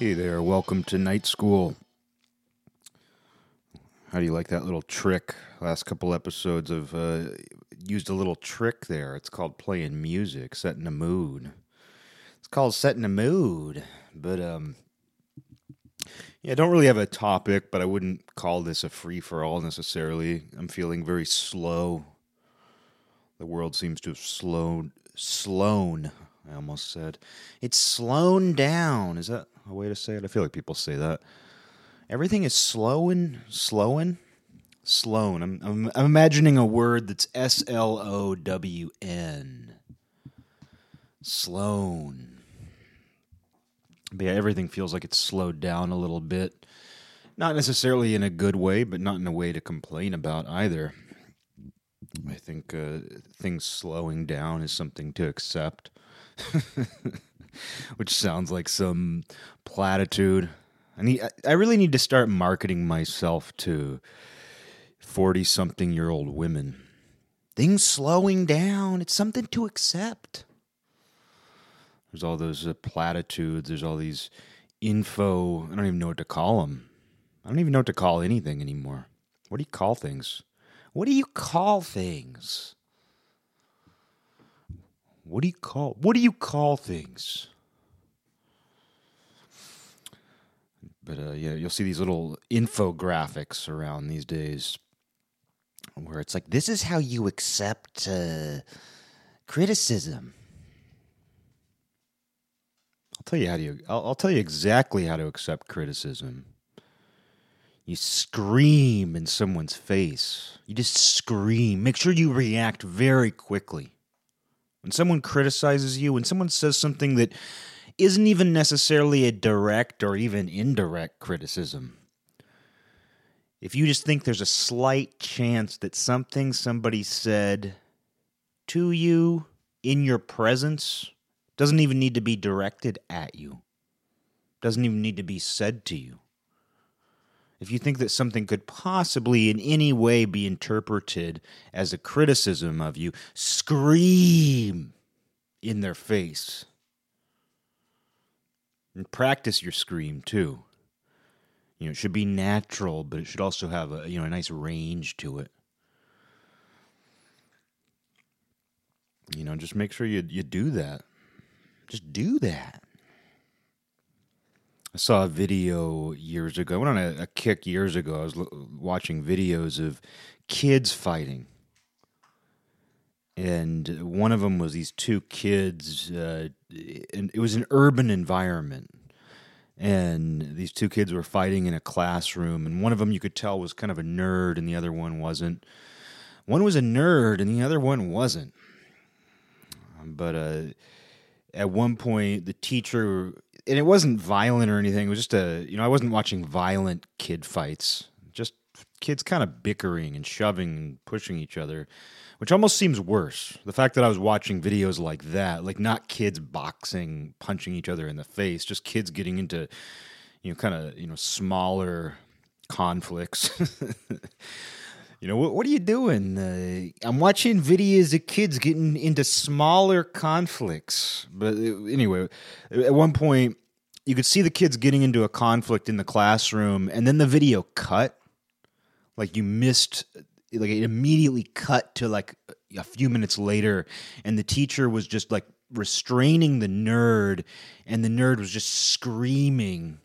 Hey there, welcome to night school. How do you like that little trick? Last couple episodes of uh, used a little trick there. It's called playing music, setting a mood. It's called setting a mood, but um, yeah, I don't really have a topic, but I wouldn't call this a free for all necessarily. I'm feeling very slow. The world seems to have slowed, slown. I almost said it's slowing down. Is that a way to say it? I feel like people say that. Everything is slowing, slowing, slown. I'm, I'm, I'm imagining a word that's S L O W N. Sloan. But yeah, everything feels like it's slowed down a little bit. Not necessarily in a good way, but not in a way to complain about either. I think uh, things slowing down is something to accept. which sounds like some platitude. I need I really need to start marketing myself to 40 something year old women. Things slowing down, it's something to accept. There's all those uh, platitudes, there's all these info, I don't even know what to call them. I don't even know what to call anything anymore. What do you call things? What do you call things? What do you call what do you call things? But uh, yeah, you'll see these little infographics around these days where it's like, this is how you accept uh, criticism. I'll tell you how to. I'll, I'll tell you exactly how to accept criticism. You scream in someone's face. You just scream. Make sure you react very quickly. When someone criticizes you, when someone says something that isn't even necessarily a direct or even indirect criticism. If you just think there's a slight chance that something somebody said to you in your presence doesn't even need to be directed at you, doesn't even need to be said to you. If you think that something could possibly in any way be interpreted as a criticism of you, scream in their face. And practice your scream too. You know, it should be natural, but it should also have a you know a nice range to it. You know, just make sure you you do that. Just do that. I saw a video years ago. I went on a, a kick years ago. I was l- watching videos of kids fighting and one of them was these two kids uh, and it was an urban environment and these two kids were fighting in a classroom and one of them you could tell was kind of a nerd and the other one wasn't. One was a nerd and the other one wasn't. But uh, at one point the teacher and it wasn't violent or anything it was just a you know i wasn't watching violent kid fights kids kind of bickering and shoving and pushing each other which almost seems worse. The fact that I was watching videos like that, like not kids boxing, punching each other in the face, just kids getting into, you know, kind of, you know, smaller conflicts. you know, what, what are you doing? Uh, I'm watching videos of kids getting into smaller conflicts. But uh, anyway, at one point, you could see the kids getting into a conflict in the classroom, and then the video cut. Like you missed like it immediately cut to like a few minutes later and the teacher was just like restraining the nerd and the nerd was just screaming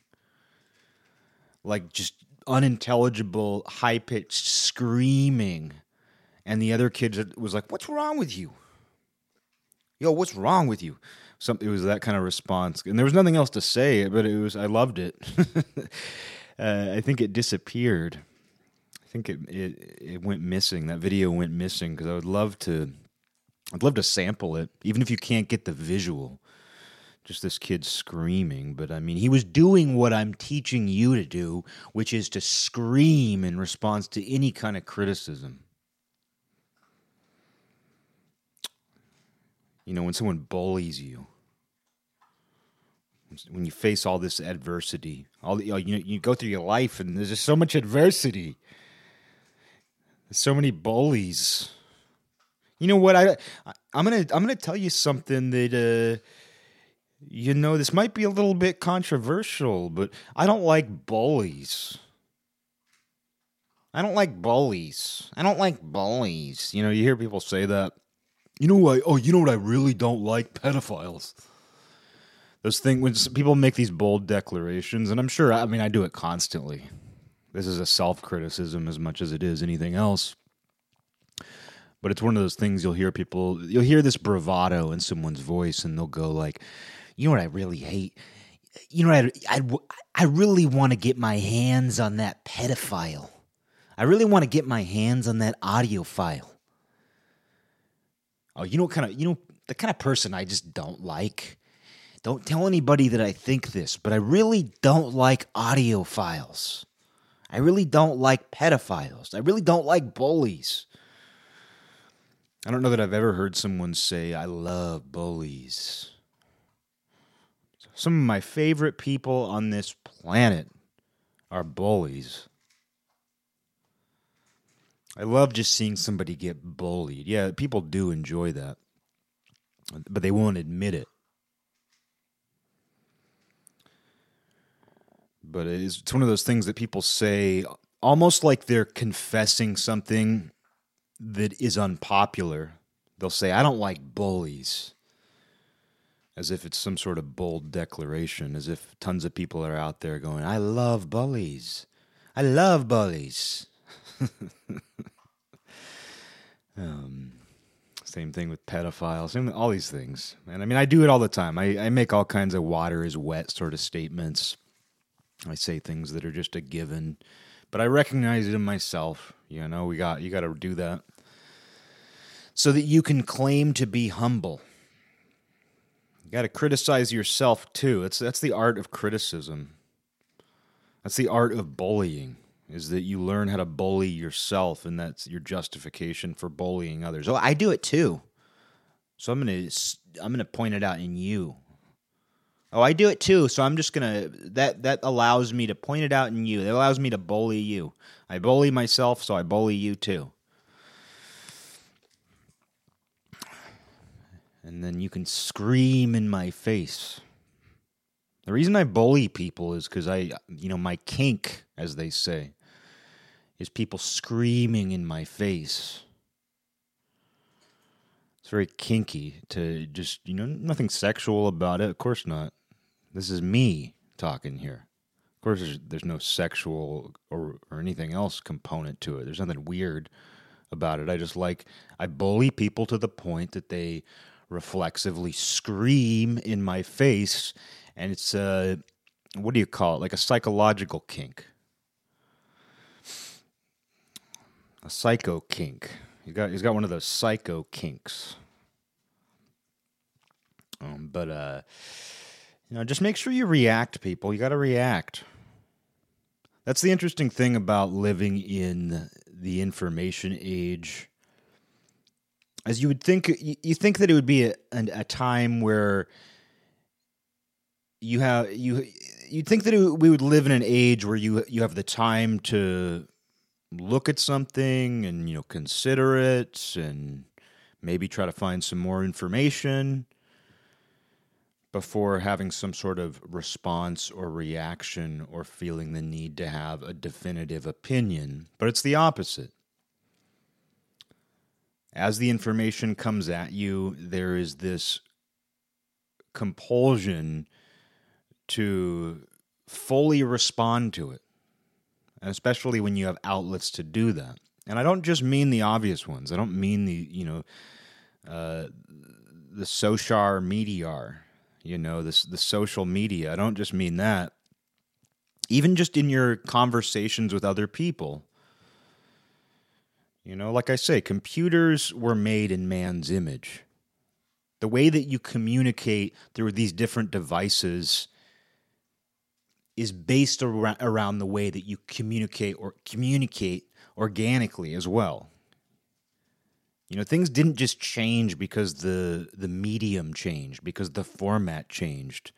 like just unintelligible high pitched screaming. And the other kid was like what's wrong with you? Yo what's wrong with you? Something it was that kind of response. And there was nothing else to say but it was i loved it. Uh, i think it disappeared think it, it it went missing. That video went missing because I would love to. I'd love to sample it, even if you can't get the visual. Just this kid screaming, but I mean, he was doing what I'm teaching you to do, which is to scream in response to any kind of criticism. You know, when someone bullies you, when you face all this adversity, all you, know, you go through your life and there's just so much adversity so many bullies. You know what? I, I am gonna I'm gonna tell you something that uh, You know, this might be a little bit controversial, but I don't like bullies. I don't like bullies. I don't like bullies. You know, you hear people say that. You know what? Oh, you know what I really don't like? Pedophiles. Those things when people make these bold declarations, and I'm sure. I mean, I do it constantly. This is a self criticism as much as it is anything else. But it's one of those things you'll hear people. You'll hear this bravado in someone's voice, and they'll go like, "You know what I really hate? You know what I I, I really want to get my hands on that pedophile." I really want to get my hands on that audio file. Oh, you know what kind of you know the kind of person I just don't like. Don't tell anybody that I think this, but I really don't like audio files. I really don't like pedophiles. I really don't like bullies. I don't know that I've ever heard someone say, I love bullies. Some of my favorite people on this planet are bullies. I love just seeing somebody get bullied. Yeah, people do enjoy that, but they won't admit it. But it is, it's one of those things that people say almost like they're confessing something that is unpopular. They'll say, I don't like bullies. As if it's some sort of bold declaration, as if tons of people are out there going, I love bullies. I love bullies. um, same thing with pedophiles, same all these things. And I mean, I do it all the time. I, I make all kinds of water is wet sort of statements. I say things that are just a given, but I recognize it in myself. You know, we got you got to do that so that you can claim to be humble. You got to criticize yourself too. It's that's the art of criticism. That's the art of bullying is that you learn how to bully yourself and that's your justification for bullying others. Oh, I do it too. So I'm going to I'm going to point it out in you. Oh, I do it too. So I'm just to that that allows me to point it out in you. It allows me to bully you. I bully myself, so I bully you too. And then you can scream in my face. The reason I bully people is because I, you know, my kink, as they say, is people screaming in my face. It's very kinky to just, you know, nothing sexual about it. Of course not. This is me talking here. Of course, there's, there's no sexual or, or anything else component to it. There's nothing weird about it. I just like, I bully people to the point that they reflexively scream in my face. And it's a, what do you call it? Like a psychological kink. a psycho kink. He's got he's got one of those psycho kinks. Um, but uh, you know, just make sure you react, people. You got to react. That's the interesting thing about living in the information age. As you would think, you think that it would be a, a time where you have you you'd think that it, we would live in an age where you you have the time to look at something and you know consider it and maybe try to find some more information before having some sort of response or reaction or feeling the need to have a definitive opinion. But it's the opposite. As the information comes at you, there is this compulsion to fully respond to it especially when you have outlets to do that. And I don't just mean the obvious ones. I don't mean the you know uh, the social media, you know, this the social media. I don't just mean that. Even just in your conversations with other people. You know, like I say, computers were made in man's image. The way that you communicate through these different devices is based around the way that you communicate or communicate organically as well. You know, things didn't just change because the the medium changed, because the format changed.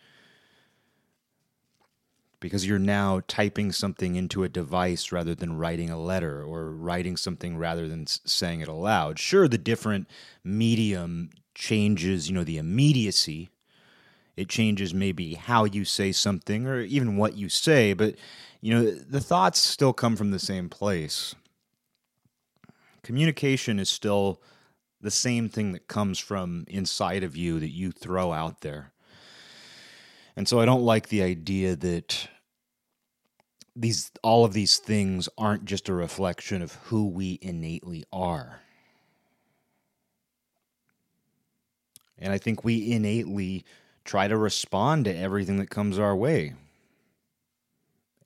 Because you're now typing something into a device rather than writing a letter or writing something rather than saying it aloud. Sure, the different medium changes, you know, the immediacy It changes maybe how you say something or even what you say, but you know, the thoughts still come from the same place. Communication is still the same thing that comes from inside of you that you throw out there. And so I don't like the idea that these all of these things aren't just a reflection of who we innately are. And I think we innately try to respond to everything that comes our way.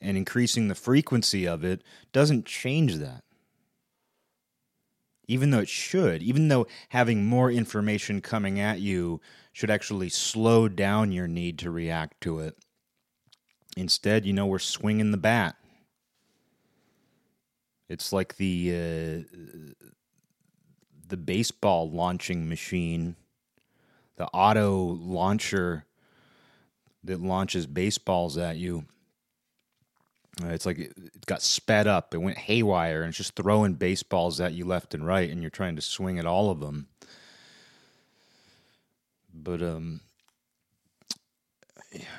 And increasing the frequency of it doesn't change that. Even though it should, even though having more information coming at you should actually slow down your need to react to it. Instead, you know, we're swinging the bat. It's like the uh, the baseball launching machine, the auto launcher that launches baseballs at you. Uh, it's like it, it got sped up. It went haywire and it's just throwing baseballs at you left and right, and you're trying to swing at all of them. But um,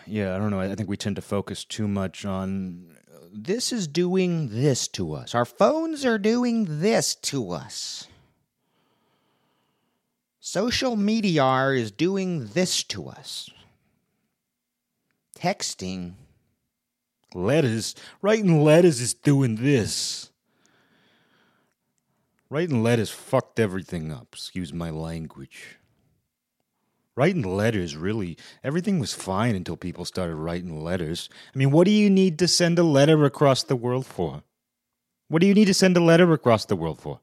yeah, I don't know. I think we tend to focus too much on this is doing this to us. Our phones are doing this to us. Social media is doing this to us. Texting, letters, writing letters is doing this. Writing letters fucked everything up. Excuse my language. Writing letters really. Everything was fine until people started writing letters. I mean what do you need to send a letter across the world for? What do you need to send a letter across the world for?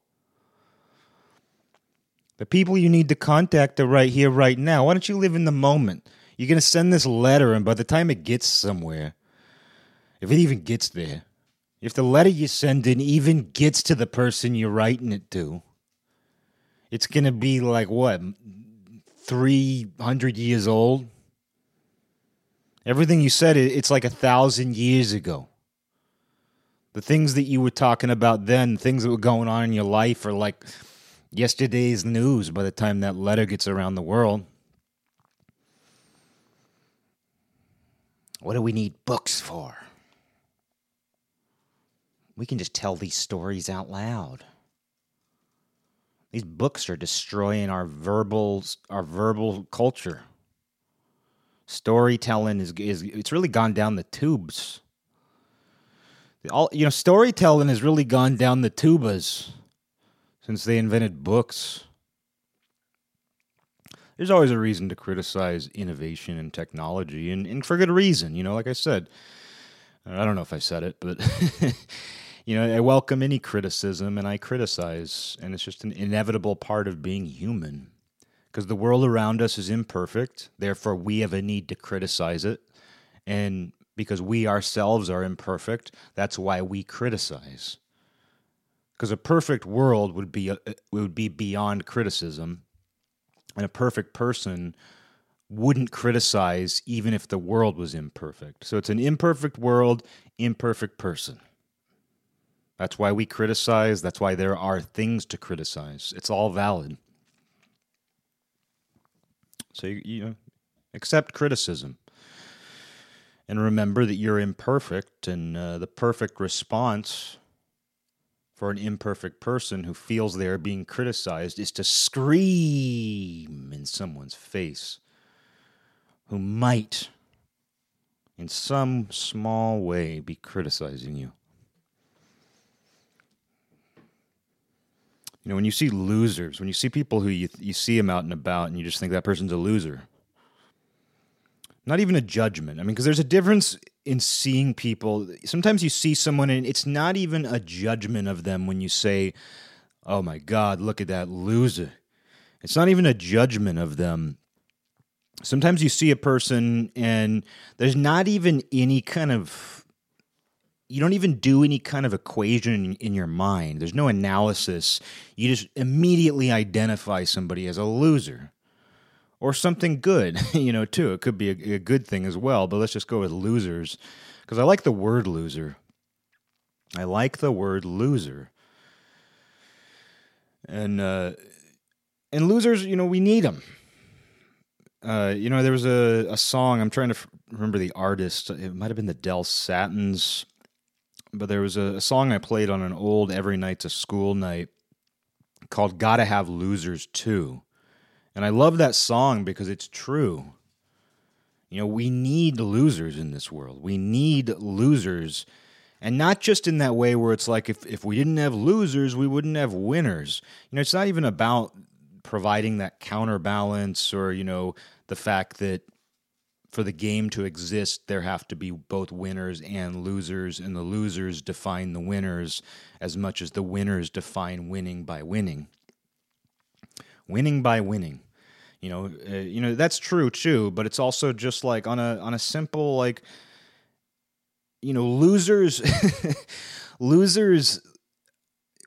The people you need to contact are right here right now. Why don't you live in the moment? You're going to send this letter and by the time it gets somewhere if it even gets there if the letter you send in even gets to the person you're writing it to it's going to be like what 300 years old. Everything you said, it's like a thousand years ago. The things that you were talking about then, things that were going on in your life, are like yesterday's news by the time that letter gets around the world. What do we need books for? We can just tell these stories out loud. These books are destroying our verbal our verbal culture. Storytelling is is it's really gone down the tubes. All you know, storytelling has really gone down the tubas since they invented books. There's always a reason to criticize innovation and technology, and, and for good reason. You know, like I said, I don't know if I said it, but you know, I welcome any criticism and I criticize, and it's just an inevitable part of being human. Because the world around us is imperfect, therefore, we have a need to criticize it. And because we ourselves are imperfect, that's why we criticize. Because a perfect world would be, uh, would be beyond criticism, and a perfect person wouldn't criticize even if the world was imperfect. So it's an imperfect world, imperfect person. That's why we criticize. That's why there are things to criticize. It's all valid. So you, know, accept criticism. And remember that you're imperfect, and uh, the perfect response for an imperfect person who feels they are being criticized is to scream in someone's face who might, in some small way, be criticizing you. You know, when you see losers, when you see people who you you see them out and about, and you just think that person's a loser. Not even a judgment. I mean, because there's a difference in seeing people. Sometimes you see someone, and it's not even a judgment of them when you say, "Oh my God, look at that loser." It's not even a judgment of them. Sometimes you see a person, and there's not even any kind of you don't even do any kind of equation in, your mind. There's no analysis. You just immediately identify somebody as a loser or something good, you know, too. It could be a, a good thing as well, but let's just go with losers because I like the word loser. I like the word loser. And uh and losers, you know, we need them. Uh, you know, there was a, a song. I'm trying to f- remember the artist. It might have been the Del Satins, but there was a, a song I played on an old Every Night to School night called "Gotta Have Losers Too," and I love that song because it's true. You know, we need losers in this world. We need losers. And not just in that way where it's like if, if we didn't have losers, we wouldn't have winners. You know, it's not even about providing that counterbalance or, you know, the fact that for the game to exist, there have to be both winners and losers, and the losers define the winners as much as the winners define winning by winning. Winning by winning. You know, uh, you know that's true too, but it's also just like on a on a simple like you know, losers losers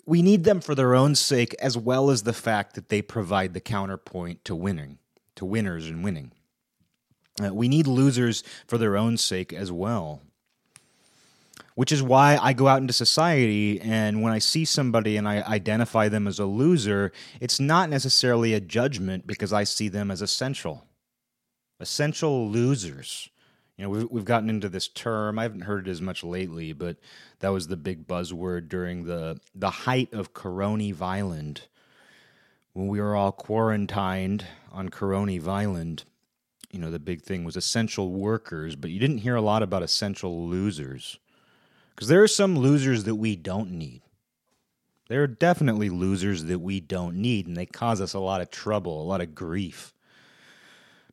we need them for their own sake as well as the fact that they provide the counterpoint to winning, to winners and winning. Uh, we need losers for their own sake as well. Which is why I go out into society and when I see somebody and I identify them as a loser, it's not necessarily a judgment because I see them as essential. Essential losers. You know, we've, we've gotten into this term. I haven't heard it as much lately, but that was the big buzzword during the, the height of Coronavirus when we were all quarantined on Coronavirus you know, the big thing was essential workers, but you didn't hear a lot about essential losers. Because there are some losers that we don't need. There are definitely losers that we don't need, and they cause us a lot of trouble, a lot of grief.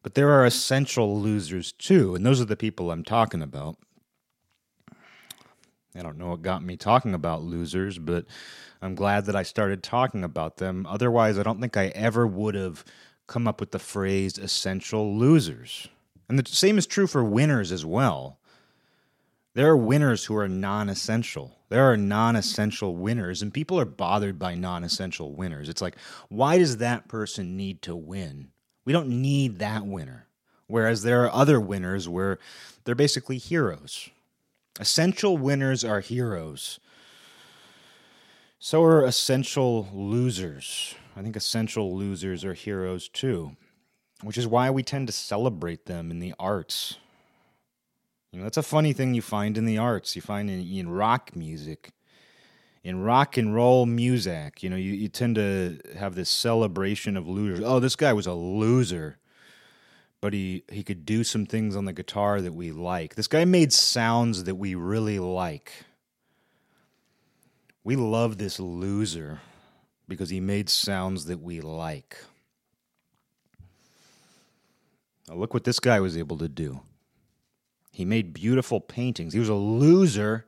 But there are essential losers too, and those are the people I'm talking about. I don't know what got me talking about losers, but I'm glad that I started talking about them. Otherwise, I don't think I ever would have come up with the phrase essential losers. And the same is true for winners as well. There are winners who are non essential. There are non essential winners, and people are bothered by non essential winners. It's like, why does that person need to win? We don't need that winner. Whereas there are other winners where they're basically heroes. Essential winners are heroes. So are essential losers. I think essential losers are heroes too, which is why we tend to celebrate them in the arts. You know, that's a funny thing you find in the arts. You find in, in rock music, in rock and roll music, you know, you, you tend to have this celebration of losers. Oh, this guy was a loser, but he, he could do some things on the guitar that we like. This guy made sounds that we really like. We love this loser because he made sounds that we like. Now, look what this guy was able to do. He made beautiful paintings. He was a loser.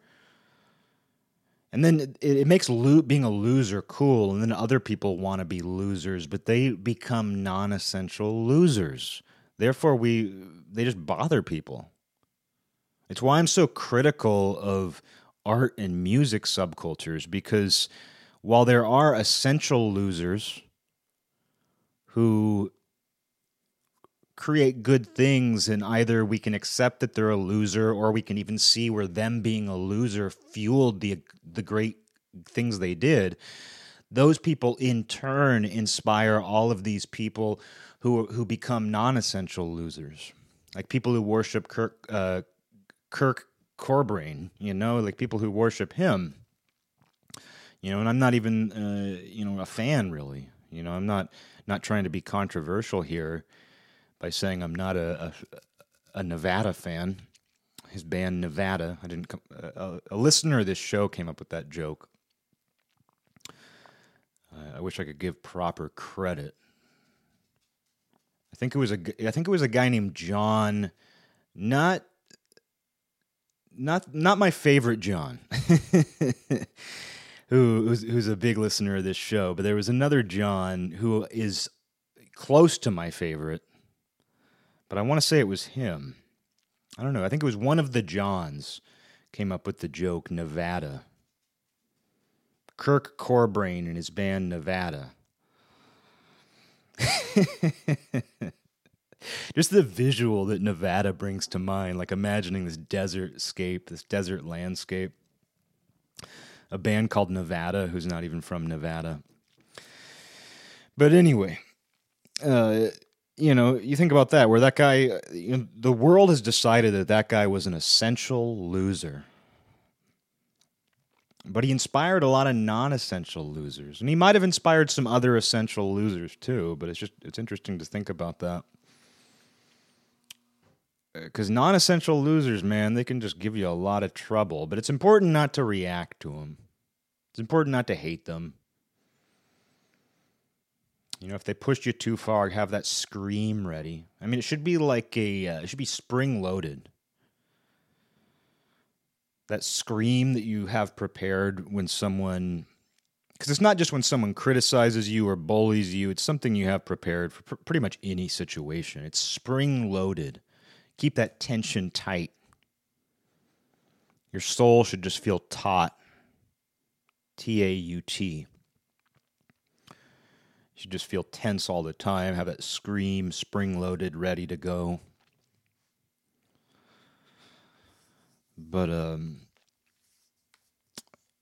And then it, it makes lo- being a loser cool, and then other people want to be losers, but they become non essential losers. Therefore, we they just bother people. It's why I'm so critical of art and music subcultures because while there are essential losers who create good things and either we can accept that they're a loser or we can even see where them being a loser fueled the the great things they did those people in turn inspire all of these people who who become non-essential losers. Like people who worship Kirk uh, Kirk Corbrain you know like people who worship him you know and i'm not even uh, you know a fan really you know i'm not not trying to be controversial here by saying i'm not a a, a nevada fan. His band nevada i didn't come, a, a, listener of this show came up with that joke. Uh, i wish i could give proper credit. I think it was a i think it was a guy named john not not not my favorite john who who's, who's a big listener of this show, but there was another John who is close to my favorite, but I want to say it was him. I don't know. I think it was one of the Johns came up with the joke Nevada. Kirk Corbrain and his band Nevada. Just the visual that Nevada brings to mind, like imagining this desert scape, this desert landscape a band called Nevada, who's not even from Nevada. But anyway, uh, you know, you think about that, where that guy, you know, the world has decided that that guy was an essential loser. But he inspired a lot of non essential losers. And he might have inspired some other essential losers too, but it's just, it's interesting to think about that. Because non essential losers, man, they can just give you a lot of trouble. But it's important not to react to them, it's important not to hate them. You know, if they pushed you too far, have that scream ready. I mean, it should be like a, uh, it should be spring loaded. That scream that you have prepared when someone, because it's not just when someone criticizes you or bullies you, it's something you have prepared for pr- pretty much any situation. It's spring loaded. Keep that tension tight. Your soul should just feel taut. T A U T. You should just feel tense all the time, have that scream spring loaded, ready to go. But um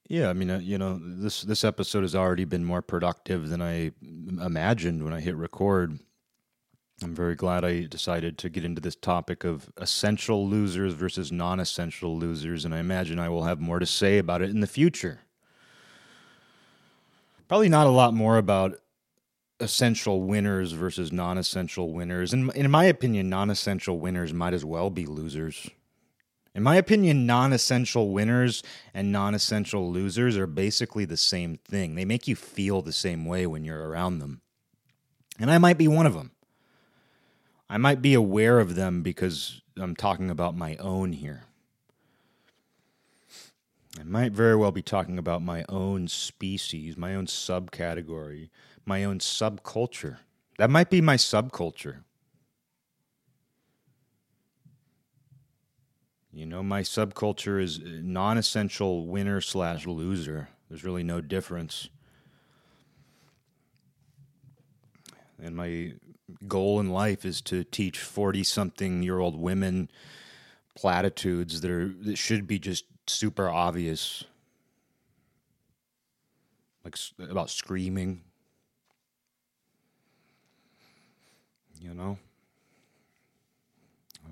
yeah, I mean, uh, you know, this this episode has already been more productive than I imagined when I hit record. I'm very glad I decided to get into this topic of essential losers versus non-essential losers, and I imagine I will have more to say about it in the future. Probably not a lot more about essential winners versus non-essential winners. And in my opinion, non-essential winners might as well be losers. In my opinion, non-essential winners and non-essential losers are basically the same thing. They make you feel the same way when you're around them. And I might be one of them. I might be aware of them because I'm talking about my own here. I might very well be talking about my own species, my own subcategory, my own subculture. That might be my subculture. You know, my subculture is non essential winner slash loser. There's really no difference. And my goal in life is to teach 40 something year old women platitudes that are that should be just super obvious. Like about screaming. You know?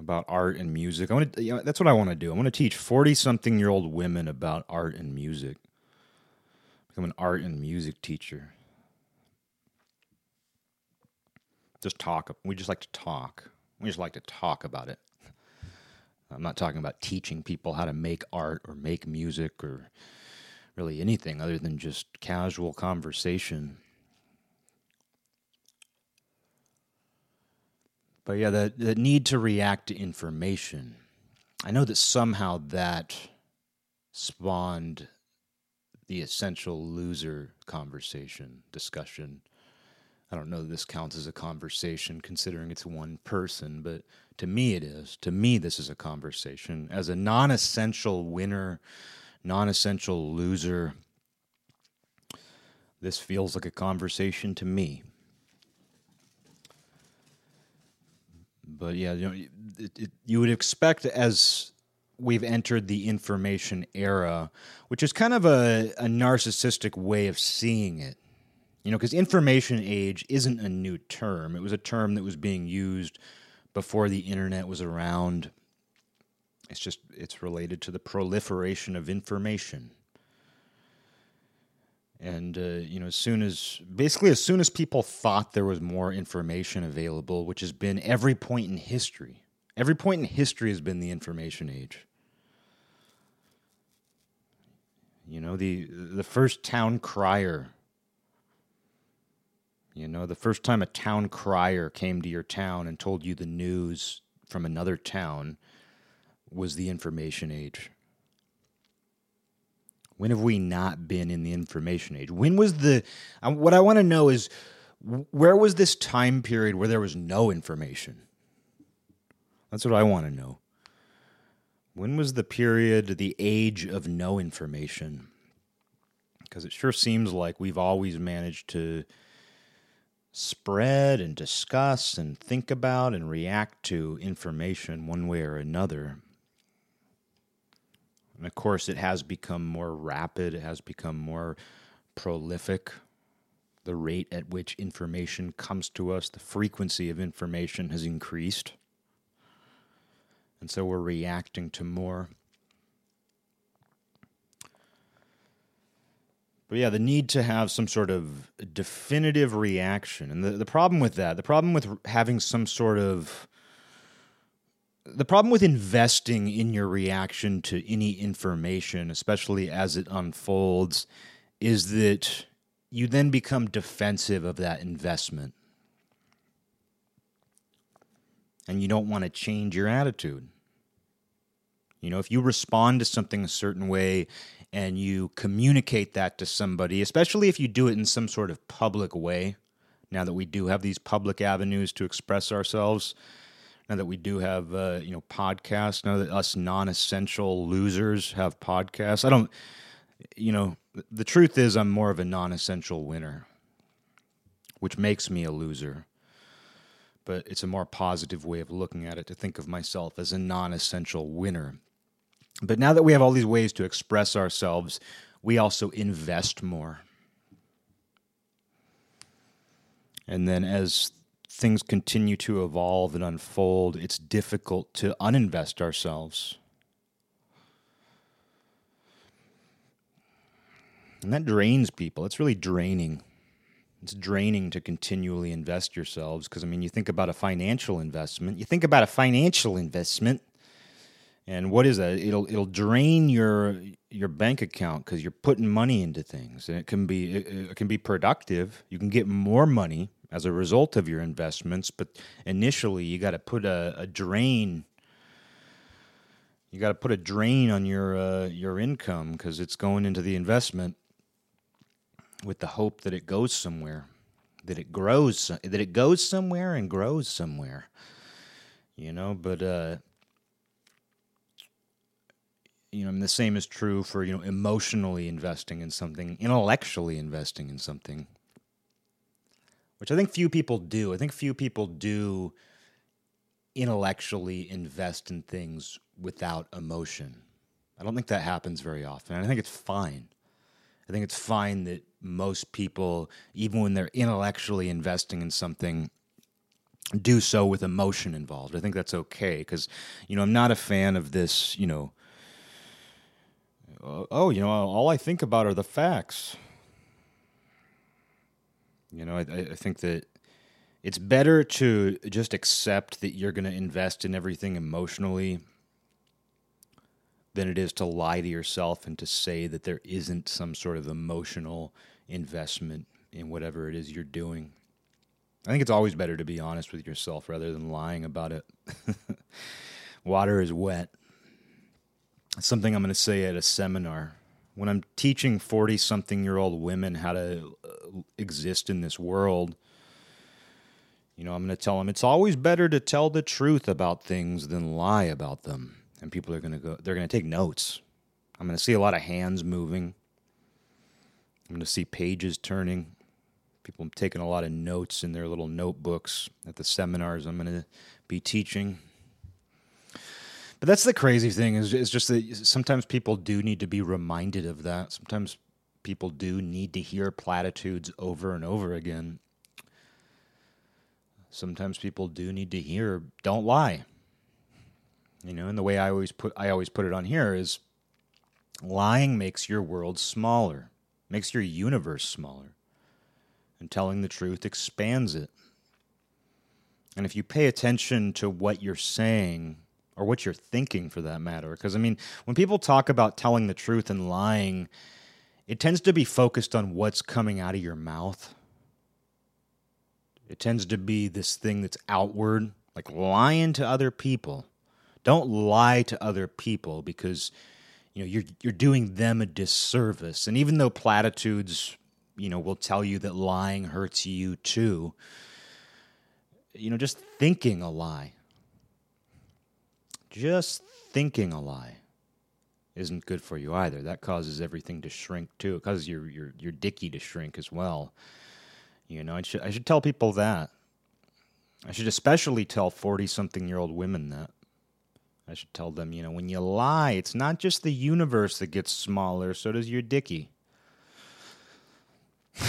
About art and music. I want to you know, that's what i want to do. I want to teach 40 something year old women about art and music. Become an art and music teacher just talk we just like to talk we just like to talk about it I'm not talking about teaching people how to make art or make music or really anything other than just casual conversation. But yeah, the, the need to react to information. I know that somehow that spawned the essential loser conversation discussion I don't know that this counts as a conversation considering it's one person, but to me it is. To me, this is a conversation. As a non essential winner, non essential loser, this feels like a conversation to me. But yeah, you know, it, it, you would expect as we've entered the information era, which is kind of a, a narcissistic way of seeing it you know, because information age isn't a new term. It was a term that was being used before the internet was around. It's just it's related to the proliferation of information. And uh, you know, as soon as basically as soon as people thought there was more information available, which has been every point in history, every point in history has been the information age. You know, the the first town crier you know, the first time a town crier came to your town and told you the news from another town was the information age. When have we not been in the information age? When was the. Um, what I want to know is where was this time period where there was no information? That's what I want to know. When was the period, the age of no information? Because it sure seems like we've always managed to spread and discuss and think about and react to information one way or another. And of course, it has become more rapid, it has become more prolific. The rate at which information comes to us, the frequency of information has increased. And so we're reacting to more. But yeah, the need to have some sort of definitive reaction. And the, the problem with that, the problem with having some sort of the problem with investing in your reaction to any information, especially as it unfolds, is that you then become defensive of that investment. And you don't want to change your attitude. You know, if you respond to something a certain way and you communicate that to somebody, especially if you do it in some sort of public way, now that we do have these public avenues to express ourselves, now that we do have uh, you know podcasts, now that us non-essential losers have podcasts, I don't. You know, the truth is, I'm more of a non-essential winner, which makes me a loser. But it's a more positive way of looking at it to think of myself as a non-essential winner but now that we have all these ways to express ourselves, we also invest more. And then as things continue to evolve and unfold, it's difficult to uninvest ourselves. And that drains people. It's really draining. It's draining to continually invest yourselves because, I mean, you think about a financial investment. You think about a financial investment and what is that? It'll it'll drain your your bank account because you're putting money into things, and it can be it, it can be productive. You can get more money as a result of your investments, but initially you got to put a, a drain. You got to put a drain on your uh, your income because it's going into the investment with the hope that it goes somewhere, that it grows, that it goes somewhere and grows somewhere. You know, but uh, you know, mean, the same is true for you know emotionally investing in something, intellectually investing in something, which I think few people do. I think few people do intellectually invest in things without emotion. I don't think that happens very often. I think it's fine. I think it's fine that most people, even when they're intellectually investing in something, do so with emotion involved. I think that's okay because, you know, I'm not a fan of this, you know, Uh, oh, you know, all I think about are the facts. You know, I, I think that it's better to just accept that you're going to invest in everything emotionally than it is to lie to yourself and to say that there isn't some sort of emotional investment in whatever it is you're doing. I think it's always better to be honest with yourself rather than lying about it. Water is wet something I'm going to say at a seminar. When I'm teaching 40 something year old women how to uh, exist in this world, you know, I'm going to tell them it's always better to tell the truth about things than lie about them. And people are going to go, they're going to take notes. I'm going to see a lot of hands moving. I'm going to see pages turning. People taking a lot of notes in their little notebooks at the seminars I'm going to be teaching. But that's the crazy thing is, is just that sometimes people do need to be reminded of that. Sometimes people do need to hear platitudes over and over again. Sometimes people do need to hear don't lie. You know, and the way I always put I always put it on here is lying makes your world smaller, makes your universe smaller. And telling the truth expands it. And if you pay attention to what you're saying or what you're thinking for that matter. Because, I mean, when people talk about telling the truth and lying, it tends to be focused on what's coming out of your mouth. It tends to be this thing that's outward, like lying to other people. Don't lie to other people because you know you're you're doing them a disservice. And even though platitudes, you know, will tell you that lying hurts you too, you know, just thinking a lie just thinking a lie isn't good for you either. That causes everything to shrink too. It causes your your your dicky to shrink as well. You know, I should I should tell people that. I should especially tell forty something year old women that. I should tell them, you know, when you lie, it's not just the universe that gets smaller, so does your dicky.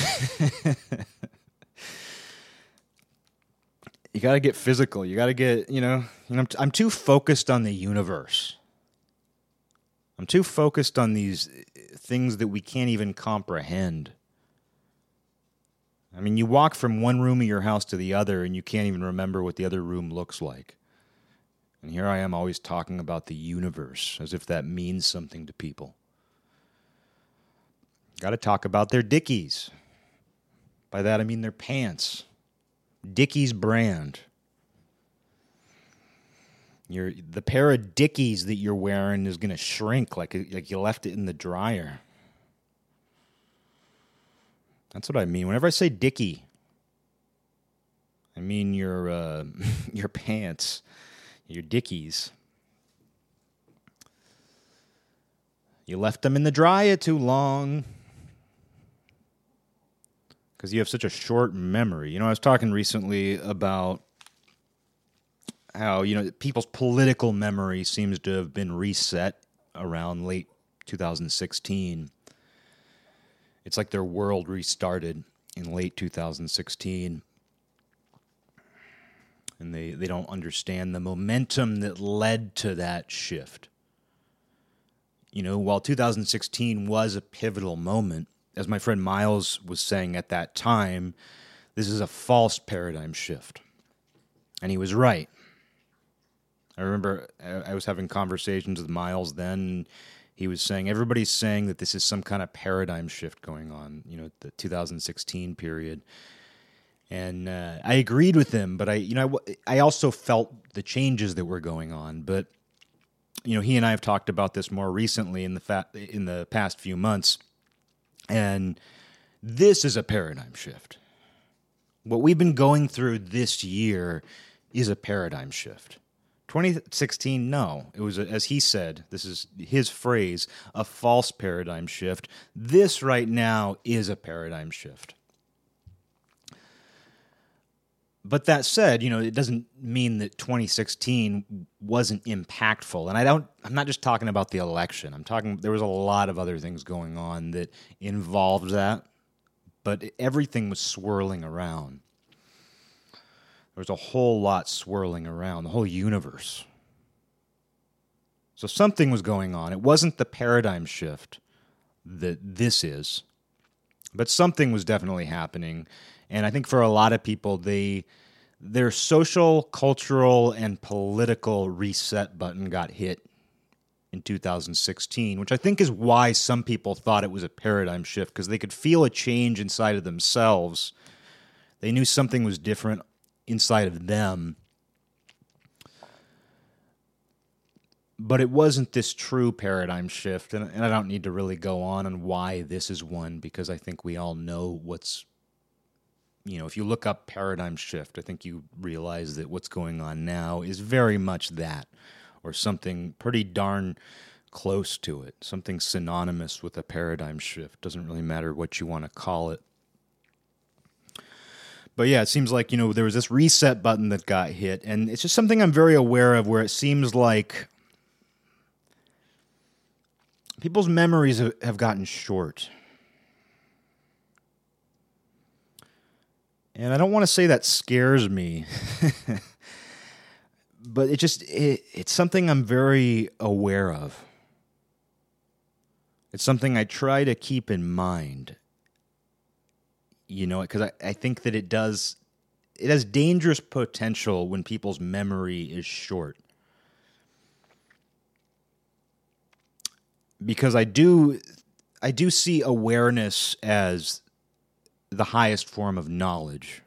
you got to get physical. You got to get, you know, you know I'm, t- I'm too focused on the universe. I'm too focused on these uh, things that we can't even comprehend. I mean, you walk from one room of your house to the other and you can't even remember what the other room looks like. And here I am always talking about the universe as if that means something to people. Got to talk about their Dickies. By that I mean their pants. Dickies brand. Your the pair of Dickies that you're wearing is to shrink like like you left it in the dryer. That's what I mean. Whenever I say Dickie, I mean your uh, your pants, your Dickies. You left them in the dryer too long because you have such a short memory. You know, I was talking recently about how you know people's political memory seems to have been reset around late 2016 it's like their world restarted in late 2016. And they, they don't understand the momentum that led to that shift. You know, while 2016 was a pivotal moment, as my friend Miles was saying at that time, this is a false paradigm shift. And he was right. I remember I was having conversations with Miles then, he was saying everybody's saying that this is some kind of paradigm shift going on, you know, the 2016 period. And uh, I agreed with him, but I, you know, I, I also felt the changes that were going on. But you know, he and I have talked about this more recently in the fa- in the past few months, and this is a paradigm shift. What we've been going through this year is a paradigm shift. 2016, no. It was, as he said, this is his phrase, a false paradigm shift. This right now is a paradigm shift. But that said, you know, it doesn't mean that 2016 wasn't impactful. And I don't, I'm not just talking about the election. I'm talking, there was a lot of other things going on that involved that, but everything was swirling around. There was a whole lot swirling around, the whole universe. So something was going on. It wasn't the paradigm shift that this is, but something was definitely happening. And I think for a lot of people, they their social, cultural, and political reset button got hit in 2016, which I think is why some people thought it was a paradigm shift because they could feel a change inside of themselves. They knew something was different inside of them. But it wasn't this true paradigm shift, and, and I don't need to really go on on why this is one because I think we all know what's you know, if you look up paradigm shift, I think you realize that what's going on now is very much that, or something pretty darn close to it, something synonymous with a paradigm shift. Doesn't really matter what you want to call it. But yeah, it seems like, you know, there was this reset button that got hit. And it's just something I'm very aware of where it seems like people's memories have gotten short. And I don't want to say that scares me. but it just it, it's something I'm very aware of. It's something I try to keep in mind you know, because I, I think that it does, it has dangerous potential when people's memory is short. Because I do, I do see awareness as the highest form of knowledge.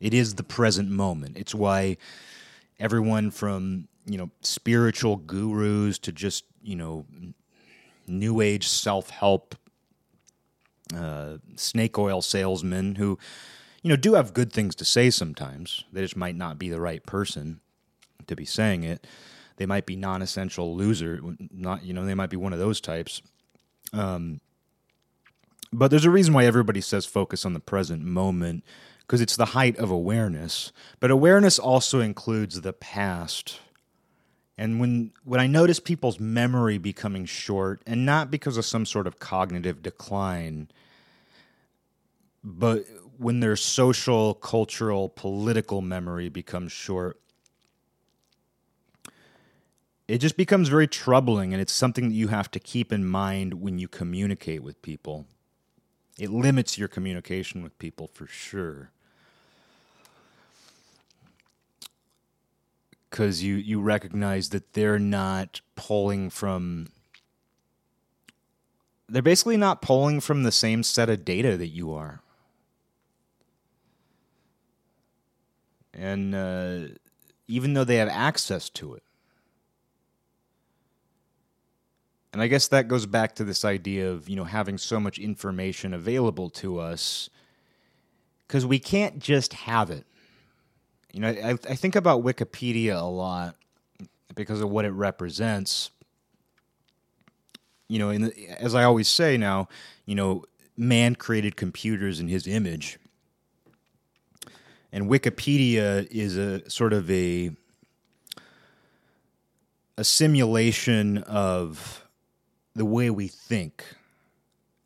It is the present moment. It's why everyone from, you know, spiritual gurus to just, you know, new age self help uh, snake oil salesmen who, you know, do have good things to say sometimes. They just might not be the right person to be saying it. They might be non-essential loser, not you know, they might be one of those types. Um, but there's a reason why everybody says focus on the present moment because it's the height of awareness. But awareness also includes the past. And when when I notice people's memory becoming short, and not because of some sort of cognitive decline, but when their social, cultural, political memory becomes short, it just becomes very troubling and it's something that you have to keep in mind when you communicate with people. It limits your communication with people for sure. Cuz you you recognize that they're not pulling from they're basically not pulling from the same set of data that you are. And uh, even though they have access to it, And I guess that goes back to this idea of, you know, having so much information available to us because we can't just have it. You know, I, I think about Wikipedia a lot because of what it represents. You know, as I always say now, you know, man created computers in his image. And Wikipedia is a sort of a a simulation of the way we think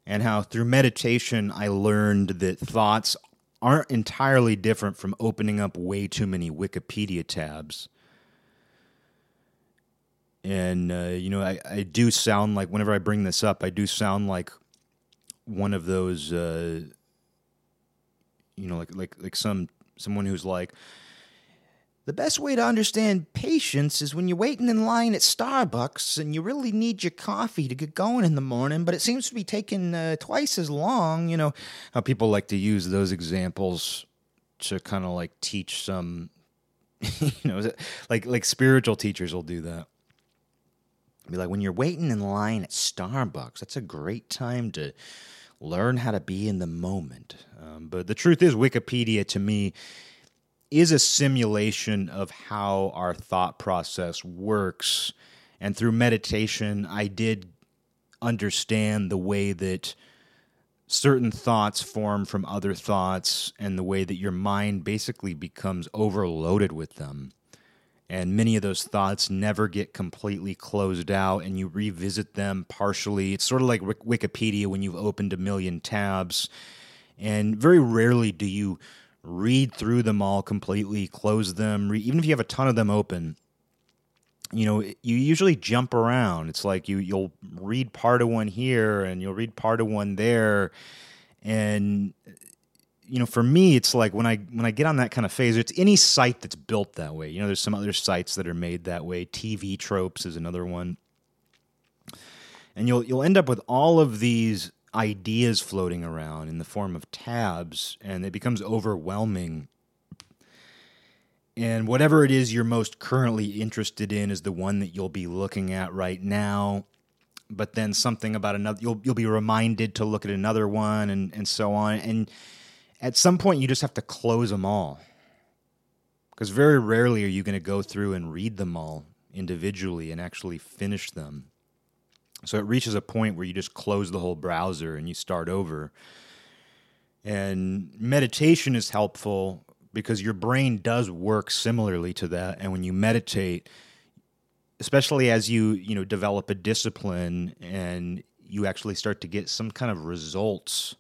and how through meditation I learned that thoughts aren't entirely different from opening up way too many Wikipedia tabs. And, uh, you know, I, I do sound like, whenever I bring this up, I do sound like one of those, uh, you know, like, like, like some, someone who's like, the best way to understand patience is when you're waiting in line at Starbucks and you really need your coffee to get going in the morning, but it seems to be taking uh, twice as long. You know, how people like to use those examples to kind of like teach some, you know, like like spiritual teachers will do that. Be like, when you're waiting in line at Starbucks, that's a great time to learn how to be in the moment. Um, but the truth is, Wikipedia to me is a simulation of how our thought process works. And through meditation, I did understand the way that certain thoughts form from other thoughts and the way that your mind basically becomes overloaded with them. And many of those thoughts never get completely closed out, and you revisit them partially. It's sort of like Wikipedia when you've opened a million tabs, and very rarely do you read through them all completely, close them, re- even if you have a ton of them open. You know, you usually jump around. It's like you you'll read part of one here and you'll read part of one there, and you know, for me, it's like when I when I get on that kind of phase, it's any site that's built that way. You know, there's some other sites that are made that way. TV tropes is another one, and you'll you'll end up with all of these ideas floating around in the form of tabs, and it becomes overwhelming. And whatever it is you're most currently interested in is the one that you'll be looking at right now. But then something about another, you'll you'll be reminded to look at another one, and and so on. And at some point, you just have to close them all, because very rarely are you going to go through and read them all individually and actually finish them. So it reaches a point where you just close the whole browser and you start over. And meditation is helpful because your brain does work similarly to that. And when you meditate, especially as you, you know, develop a discipline and you actually start to get some kind of results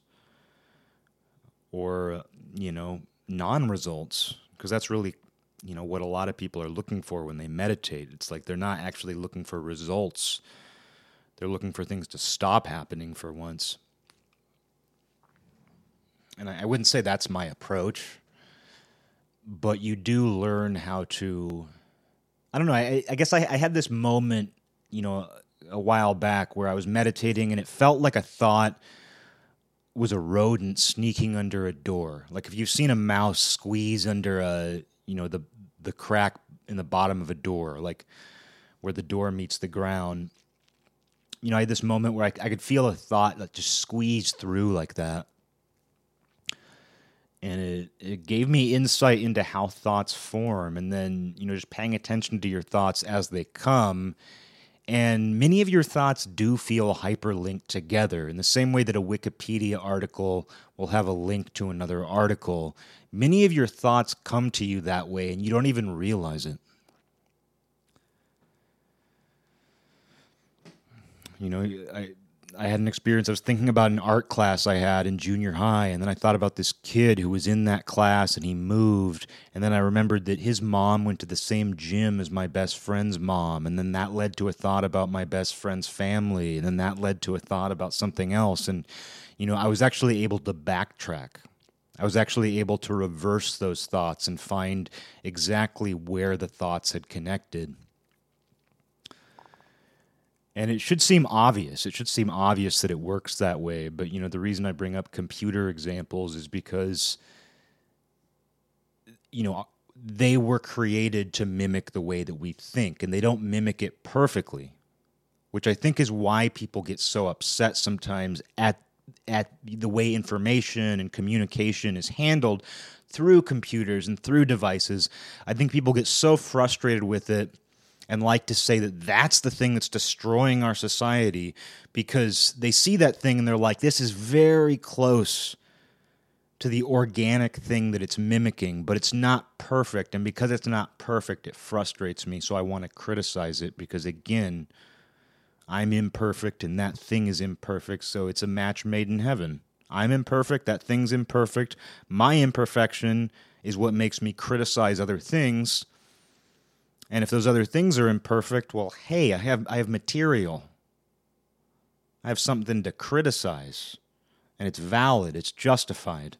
or, you know, non results, because that's really you know what a lot of people are looking for when they meditate it's like they're not actually looking for results they're looking for things to stop happening for once. And I, I wouldn't say that's my approach, but you do learn how to. I don't know. I, I guess I, I had this moment, you know, a while back where I was meditating and it felt like a thought was a rodent sneaking under a door. Like if you've seen a mouse squeeze under a, you know, the the crack in the bottom of a door, like where the door meets the ground you know, I had this moment where I, I could feel a thought that just squeezed through like that. And it, it gave me insight into how thoughts form. And then, you know, just paying attention to your thoughts as they come. And many of your thoughts do feel hyperlinked together in the same way that a Wikipedia article will have a link to another article. Many of your thoughts come to you that way, and you don't even realize it. You know, I I had an experience. I was thinking about an art class I had in junior high, and then I thought about this kid who was in that class and he moved. And then I remembered that his mom went to the same gym as my best friend's mom. And then that led to a thought about my best friend's family. And then that led to a thought about something else. And, you know, I was actually able to backtrack. I was actually able to reverse those thoughts and find exactly where the thoughts had connected. And it should seem obvious. It should seem obvious that it works that way. But, you know, the reason I bring up computer examples is because, you know, they were created to mimic the way that we think, and they don't mimic it perfectly, which I think is why people get so upset sometimes at at the way information and communication is handled through computers and through devices. I think people get so frustrated with it and like to say that that's the thing that's destroying our society because they see that thing and they're like, this is very close to the organic thing that it's mimicking, but it's not perfect. And because it's not perfect, it frustrates me. So I want to criticize it because, again, I'm imperfect and that thing is imperfect. So it's a match made in heaven. I'm imperfect, that thing's imperfect. My imperfection is what makes me criticize other things and if those other things are imperfect, well, hey, I have I have material. I have something to criticize. And it's valid, it's justified.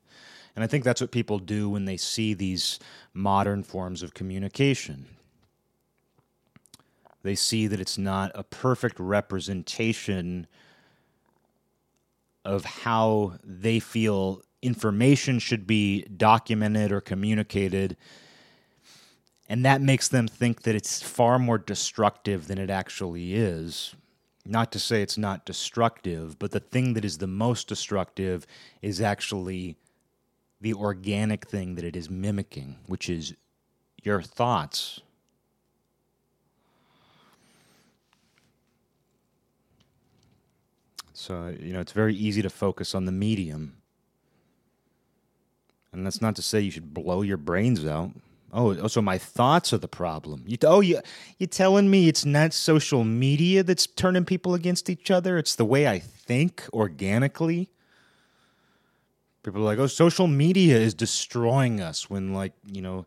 And I think that's what people do when they see these modern forms of communication. They see that it's not a perfect representation of how they feel information should be documented or communicated and that makes them think that it's far more destructive than it actually is. Not to say it's not destructive, but the thing that is the most destructive is actually the organic thing that it is mimicking, which is your thoughts. So, you know, it's very easy to focus on the medium. And that's not to say you should blow your brains out. Oh, oh, so my thoughts are the problem. You, oh, you you telling me it's not social media that's turning people against each other? It's the way I think organically. People are like, oh, social media is destroying us. When like you know,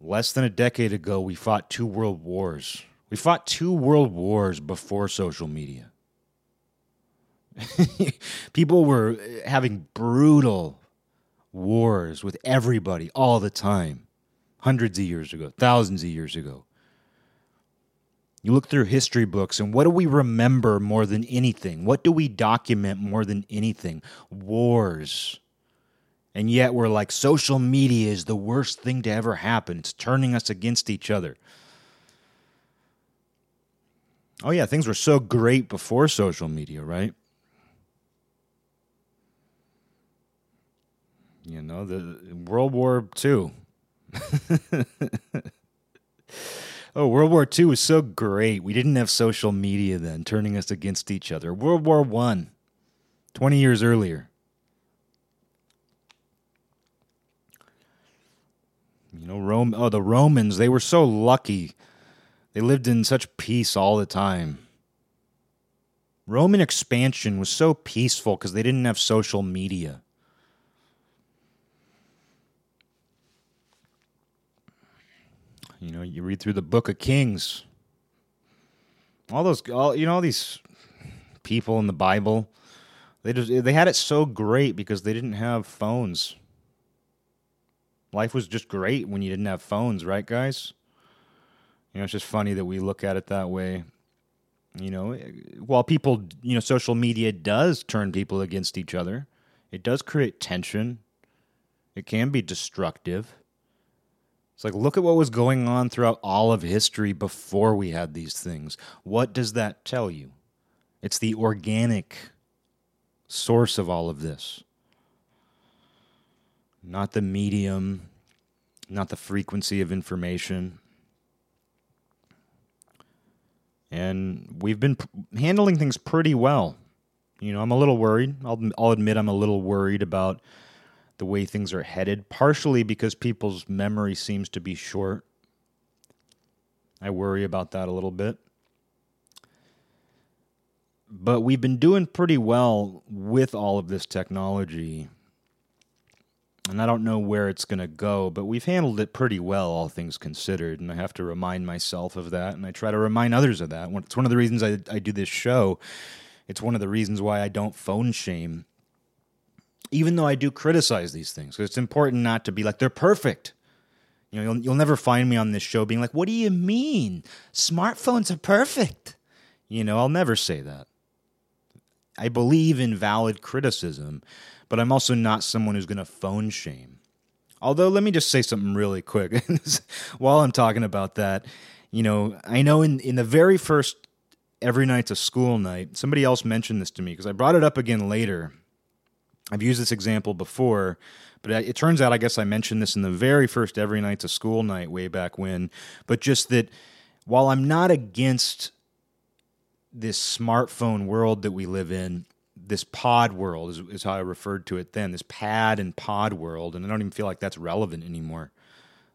less than a decade ago, we fought two world wars. We fought two world wars before social media. people were eh, having brutal wars with everybody all the time hundreds of years ago, thousands of years ago. You look through history books, and what do we remember more than anything? What do we document more than anything? Wars. And yet we're like, social media is the worst thing to ever happen. It's turning us against each other. Oh, yeah, things were so great before social media, right? You know, the World War II oh, World War II was so great. We didn't have social media then, turning us against each other. World War One, 20 years earlier. You know, Rome. Oh, the Romans. They were so lucky. They lived in such peace all the time. Roman expansion was so peaceful because they didn't have social media. You know, you read through the Book of Kings. All those, all you know, all these people in the Bible, they just they had it so great because they didn't have phones. Life was just great when you didn't have phones, right, guys? You know, it's just funny that we look at it that way. You know, while people, you know, social media does turn people against each other, it does create tension. It can be destructive. It's like, look at what was going on throughout all of history before we had these things. What does that tell you? It's the organic source of all of this, not the medium, not the frequency of information. And we've been handling things pretty well. You know, I'm a little worried. I'll, I'll admit I'm a little worried about the way things are headed, partially because people's memory seems to be short. I worry about that a little bit. but we've been doing pretty well with all of this technology. And I don't know where it's going to go, but we've handled it pretty well, all things considered. And I have to remind myself of that. And I try to remind others of that. It's one of the reasons I, I do this show. It's one of the reasons why I don't phone shame, even though I do criticize these things. Because it's important not to be like, they're perfect. You know, you'll, you'll never find me on this show being like, what do you mean? Smartphones are perfect. You know, I'll never say that. I believe in valid criticism, but I'm also not someone who's going to phone shame. Although, let me just say something really quick while I'm talking about that. You know, I know in, in the very first Every Night's a School Night, somebody else mentioned this to me because I brought it up again later. I've used this example before, but it turns out I guess I mentioned this in the very first Every Night's a School Night way back when. But just that while I'm not against this smartphone world that we live in, this pod world is, is how I referred to it then, this pad and pod world, and I don't even feel like that's relevant anymore.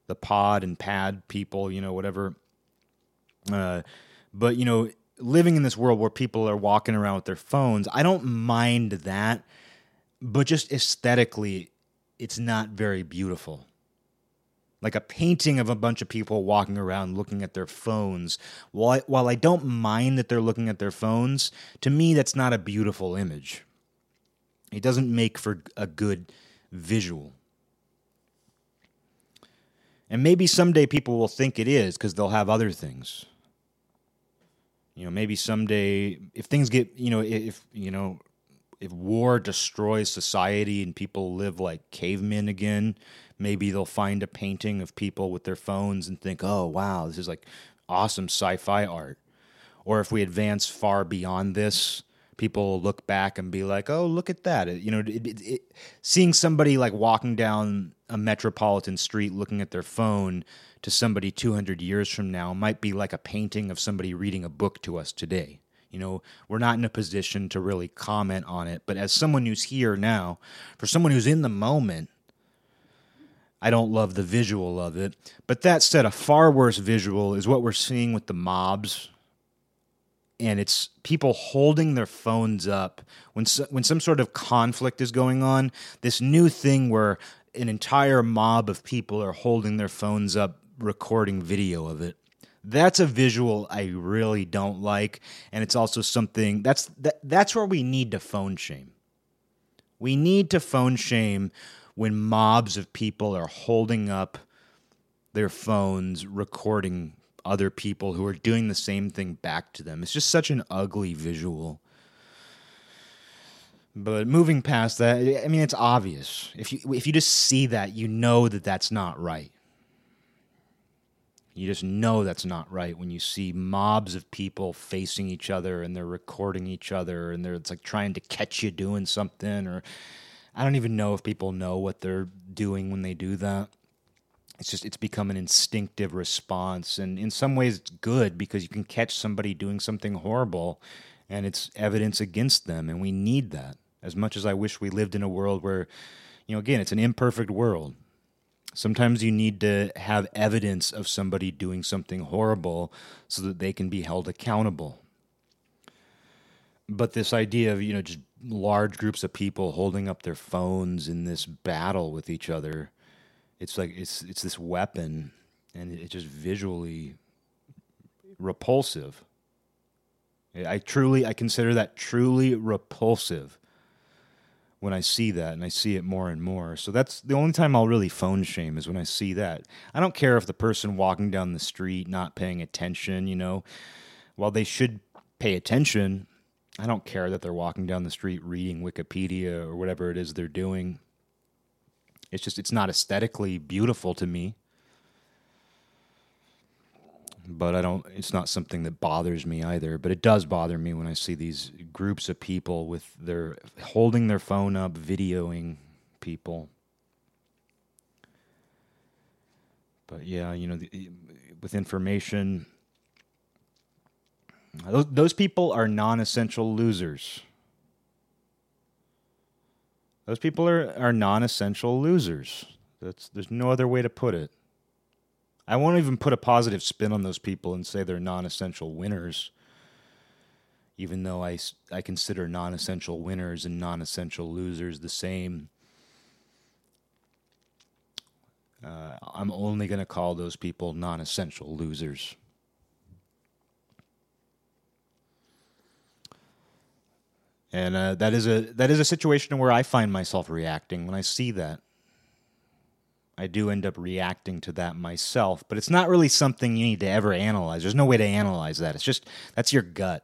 The pod and pad people, you know, whatever. Uh, but you know, living in this world where people are walking around with their phones, I don't mind that, but just aesthetically, it's not very beautiful like a painting of a bunch of people walking around looking at their phones. While I, while I don't mind that they're looking at their phones, to me that's not a beautiful image. It doesn't make for a good visual. And maybe someday people will think it is because they'll have other things. You know, maybe someday if things get, you know, if, you know, if war destroys society and people live like cavemen again, maybe they'll find a painting of people with their phones and think, "Oh, wow, this is like awesome sci-fi art." Or if we advance far beyond this, people look back and be like, "Oh, look at that!" You know, it, it, it, seeing somebody like walking down a metropolitan street looking at their phone to somebody 200 years from now might be like a painting of somebody reading a book to us today. You know, we're not in a position to really comment on it, but as someone who's here now, for someone who's in the moment, I don't love the visual of it. But that said, a far worse visual is what we're seeing with the mobs. And it's people holding their phones up when when some sort of conflict is going on. This new thing where an entire mob of people are holding their phones up, recording video of it. That's a visual I really don't like, and it's also something that's that, that's where we need to phone shame. We need to phone shame when mobs of people are holding up their phones recording other people who are doing the same thing back to them. It's just such an ugly visual. But moving past that, I mean, it's obvious. If you if you just see that, you know that that's not right. You just know that's not right when you see mobs of people facing each other and they're recording each other and they're it's like trying to catch you doing something or I don't even know if people know what they're doing when they do that. It's just it's become an instinctive response, and in some ways it's good because you can catch somebody doing something horrible, and it's evidence against them, and we need that. As much as I wish we lived in a world where, you know, again, it's an imperfect world. Sometimes you need to have evidence of somebody doing something horrible so that they can be held accountable. But this idea of, you know, just large groups of people holding up their phones in this battle with each other. It's like it's it's this weapon, and it's just visually repulsive. I truly I consider that truly repulsive when I see that, and I see it more and more. So that's the only time I'll really phone shame is when I see that. I don't care if the person walking down the street not paying attention, you know, while they should pay attention, I don't care that they're walking down the street reading Wikipedia or whatever it is they're doing. It's just, it's not aesthetically beautiful to me. But I don't, it's not something that bothers me either. But it does bother me when I see these groups of people with their holding their phone up, videoing people. But yeah, you know, the, with information, those, those people are non essential losers. Those people are, are non essential losers. That's, there's no other way to put it. I won't even put a positive spin on those people and say they're non essential winners. even though I, I consider non essential winners and non essential losers the same. Uh, I'm only going to call those people non essential losers. And uh, that is a that is a situation where I find myself reacting when I see that. I do end up reacting to that myself, but it's not really something you need to ever analyze. There's no way to analyze that. It's just that's your gut.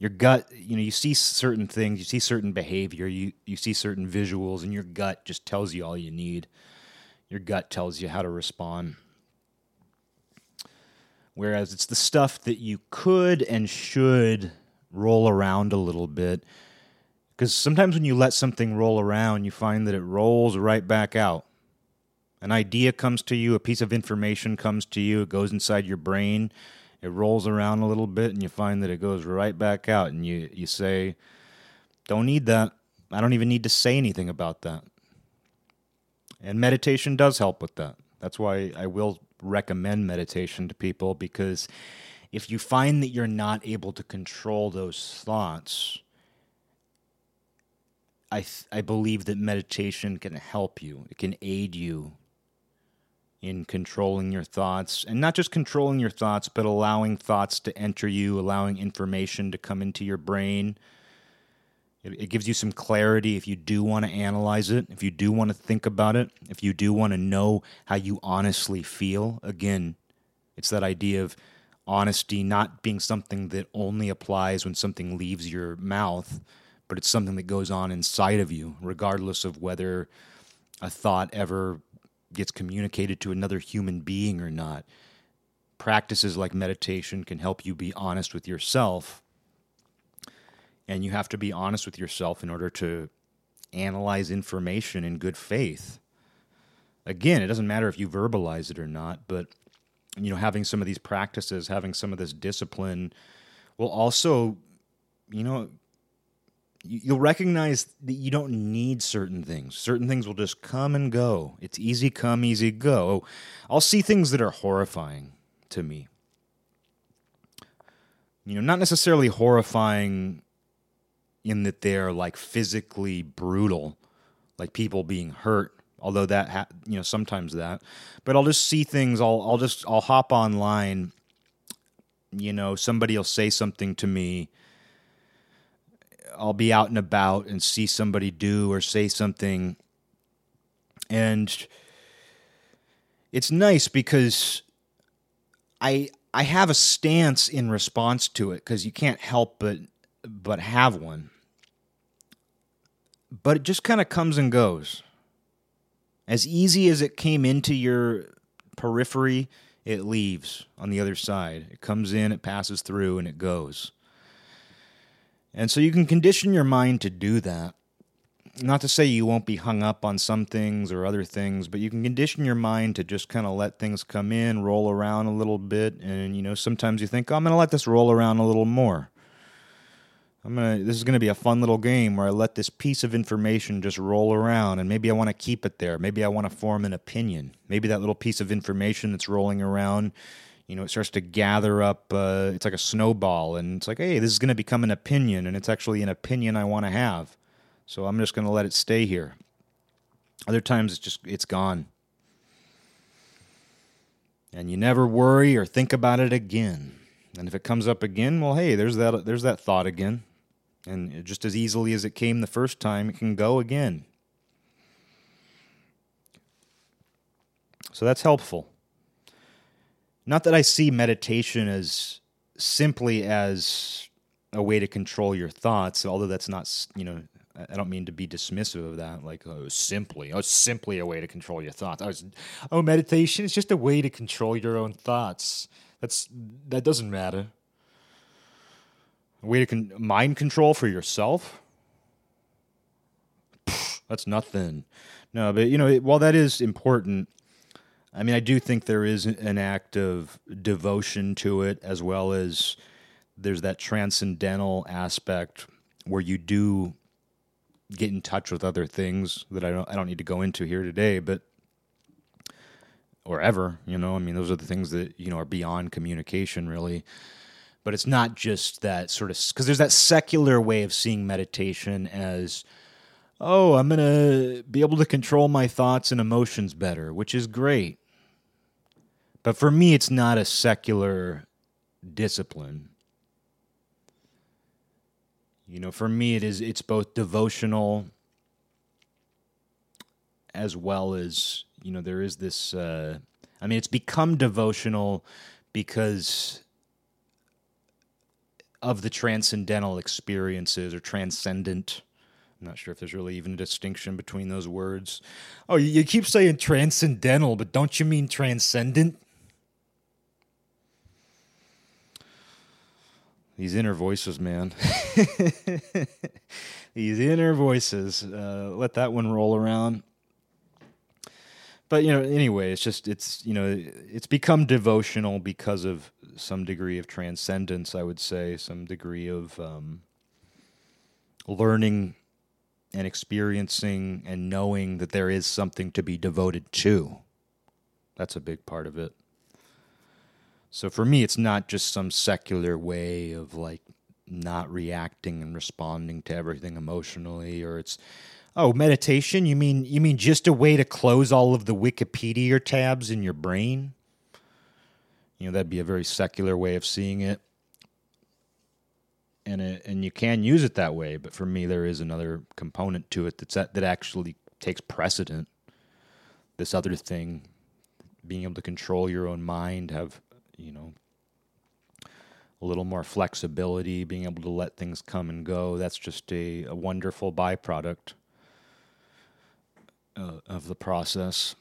Your gut, you know, you see certain things, you see certain behavior, you you see certain visuals and your gut just tells you all you need. Your gut tells you how to respond. Whereas it's the stuff that you could and should roll around a little bit. Because sometimes when you let something roll around, you find that it rolls right back out. An idea comes to you, a piece of information comes to you, it goes inside your brain, it rolls around a little bit, and you find that it goes right back out. And you, you say, Don't need that. I don't even need to say anything about that. And meditation does help with that. That's why I will recommend meditation to people because if you find that you're not able to control those thoughts, I th- I believe that meditation can help you. It can aid you in controlling your thoughts and not just controlling your thoughts but allowing thoughts to enter you, allowing information to come into your brain. It, it gives you some clarity if you do want to analyze it, if you do want to think about it, if you do want to know how you honestly feel. Again, it's that idea of honesty not being something that only applies when something leaves your mouth, but it's something that goes on inside of you, regardless of whether a thought ever gets communicated to another human being or not. Practices like meditation can help you be honest with yourself. And you have to be honest with yourself in order to analyze information in good faith. Again, it doesn't matter if you verbalize it or not, but you know, having some of these practices, having some of this discipline will also, you know, you'll recognize that you don't need certain things. Certain things will just come and go. It's easy come, easy go. Oh, I'll see things that are horrifying to me. You know, not necessarily horrifying in that they're like physically brutal, like people being hurt. Although that, ha- you know, sometimes that, but I'll just see things. I'll, I'll just, I'll hop online. You know, somebody will say something to me. I'll be out and about and see somebody do or say something, and it's nice because I I have a stance in response to it because you can't help but but have one. But it just kind of comes and goes. As easy as it came into your periphery, it leaves on the other side. It comes in, it passes through, and it goes. And so you can condition your mind to do that. Not to say you won't be hung up on some things or other things, but you can condition your mind to just kind of let things come in, roll around a little bit, and you know, sometimes you think, oh, I'm going to let this roll around a little more. I'm gonna. This is gonna be a fun little game where I let this piece of information just roll around, and maybe I want to keep it there. Maybe I want to form an opinion. Maybe that little piece of information that's rolling around, you know, it starts to gather up. Uh, it's like a snowball, and it's like, hey, this is gonna become an opinion, and it's actually an opinion I want to have. So I'm just gonna let it stay here. Other times, it's just it's gone, and you never worry or think about it again. And if it comes up again, well, hey, there's that there's that thought again. And just as easily as it came the first time, it can go again. So that's helpful. Not that I see meditation as simply as a way to control your thoughts, although that's not, you know, I don't mean to be dismissive of that. Like, oh, simply, oh, simply a way to control your thoughts. Oh, oh, meditation is just a way to control your own thoughts. That's that doesn't matter. A way to con- mind control for yourself. Pfft, that's nothing. No, but you know, while that is important, I mean, I do think there is an act of devotion to it, as well as there's that transcendental aspect where you do get in touch with other things that I don't I don't need to go into here today, but or ever, you know, I mean those are the things that, you know, are beyond communication really. but it's not just that sort of because there's that secular way of seeing meditation as oh i'm going to be able to control my thoughts and emotions better which is great but for me it's not a secular discipline you know for me it is it's both devotional as well as you know there is this uh i mean it's become devotional because of the transcendental experiences or transcendent. I'm not sure if there's really even a distinction between those words. Oh, you keep saying transcendental, but don't you mean transcendent? These inner voices, man. These inner voices. Uh, let that one roll around but you know anyway it's just it's you know it's become devotional because of some degree of transcendence i would say some degree of um, learning and experiencing and knowing that there is something to be devoted to that's a big part of it so for me it's not just some secular way of like not reacting and responding to everything emotionally or it's Oh, meditation? You mean you mean just a way to close all of the Wikipedia tabs in your brain? You know, that'd be a very secular way of seeing it. And it, and you can use it that way, but for me there is another component to it that's that, that actually takes precedent. This other thing, being able to control your own mind, have, you know, a little more flexibility, being able to let things come and go. That's just a, a wonderful byproduct uh, of the process.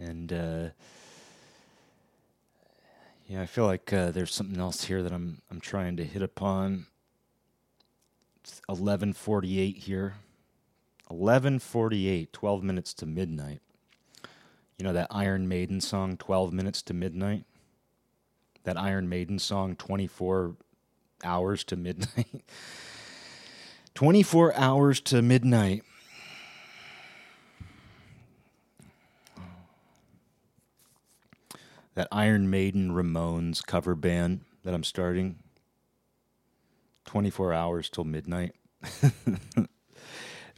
And uh, yeah, I feel like uh, there's something else here that I'm I'm trying to hit upon. It's 11:48 here. 11:48, 12 minutes to midnight. You know that Iron Maiden song 12 minutes to midnight? That Iron Maiden song 24 hours to midnight. 24 hours to midnight. That Iron Maiden Ramones cover band that I'm starting. 24 hours till midnight.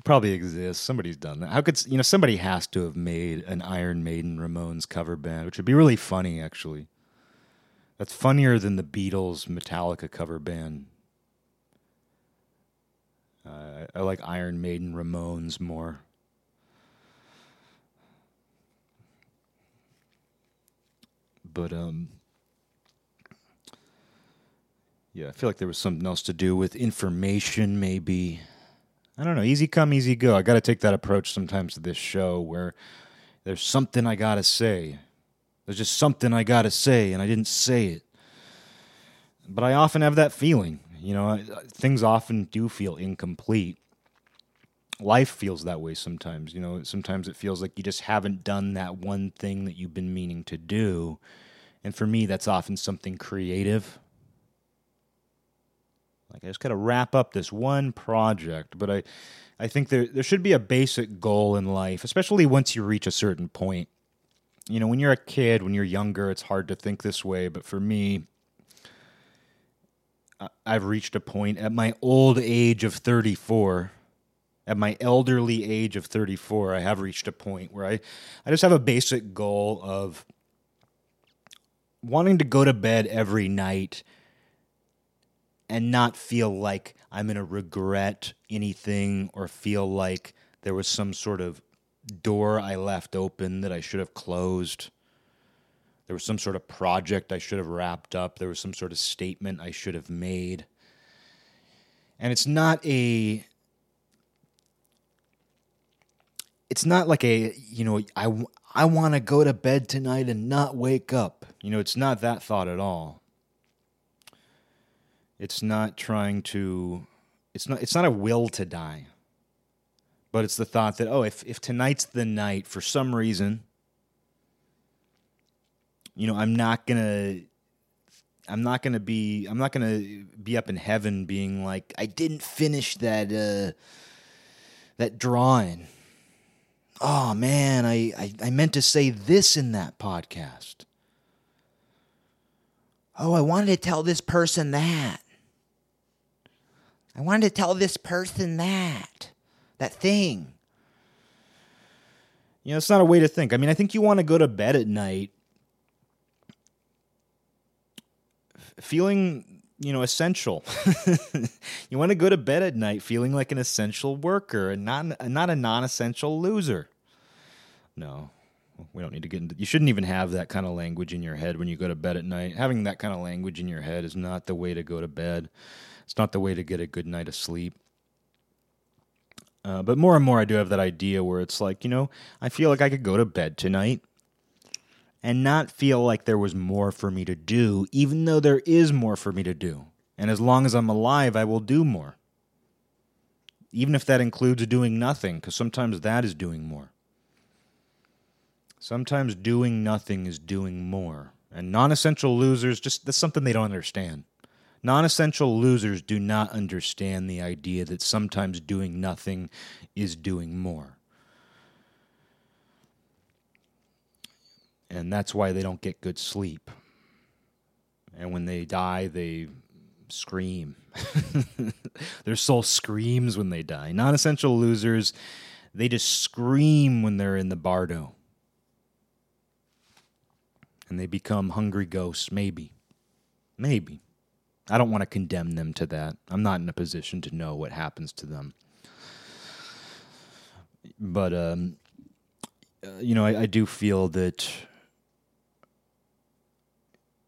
it probably exists. Somebody's done that. How could you know somebody has to have made an Iron Maiden Ramones cover band, which would be really funny actually. That's funnier than the Beatles Metallica cover band uh, I like Iron Maiden, Ramones more. But um, yeah, I feel like there was something else to do with information, maybe. I don't know. Easy come, easy go. I got to take that approach sometimes to this show where there's something I got to say. There's just something I got to say, and I didn't say it. But I often have that feeling. You know, things often do feel incomplete. Life feels that way sometimes. You know, sometimes it feels like you just haven't done that one thing that you've been meaning to do. And for me, that's often something creative. Like I just got to wrap up this one project, but I, I think there there should be a basic goal in life, especially once you reach a certain point. You know, when you're a kid, when you're younger, it's hard to think this way, but for me, I've reached a point at my old age of 34 at my elderly age of 34 I have reached a point where I I just have a basic goal of wanting to go to bed every night and not feel like I'm going to regret anything or feel like there was some sort of door I left open that I should have closed there was some sort of project I should have wrapped up. There was some sort of statement I should have made. And it's not a it's not like a you know I I want to go to bed tonight and not wake up. You know, it's not that thought at all. It's not trying to it's not it's not a will to die. But it's the thought that oh, if if tonight's the night for some reason you know, I'm not gonna I'm not gonna be I'm not gonna be up in heaven being like I didn't finish that uh, that drawing. Oh man, I, I I meant to say this in that podcast. Oh, I wanted to tell this person that. I wanted to tell this person that. That thing. You know, it's not a way to think. I mean, I think you want to go to bed at night feeling, you know, essential. you want to go to bed at night feeling like an essential worker and not not a non-essential loser. No. We don't need to get into You shouldn't even have that kind of language in your head when you go to bed at night. Having that kind of language in your head is not the way to go to bed. It's not the way to get a good night of sleep. Uh, but more and more, I do have that idea where it's like, you know, I feel like I could go to bed tonight and not feel like there was more for me to do, even though there is more for me to do. And as long as I'm alive, I will do more. Even if that includes doing nothing, because sometimes that is doing more. Sometimes doing nothing is doing more. And non essential losers, just that's something they don't understand. Non essential losers do not understand the idea that sometimes doing nothing is doing more. and that's why they don't get good sleep. And when they die, they scream. Their soul screams when they die. Non essential losers, they just scream when they're in the bardo. And they become hungry ghosts, maybe. Maybe. I don't want to condemn them to that. I'm not in a position to know what happens to them. But, um, uh, you know, I, I do feel that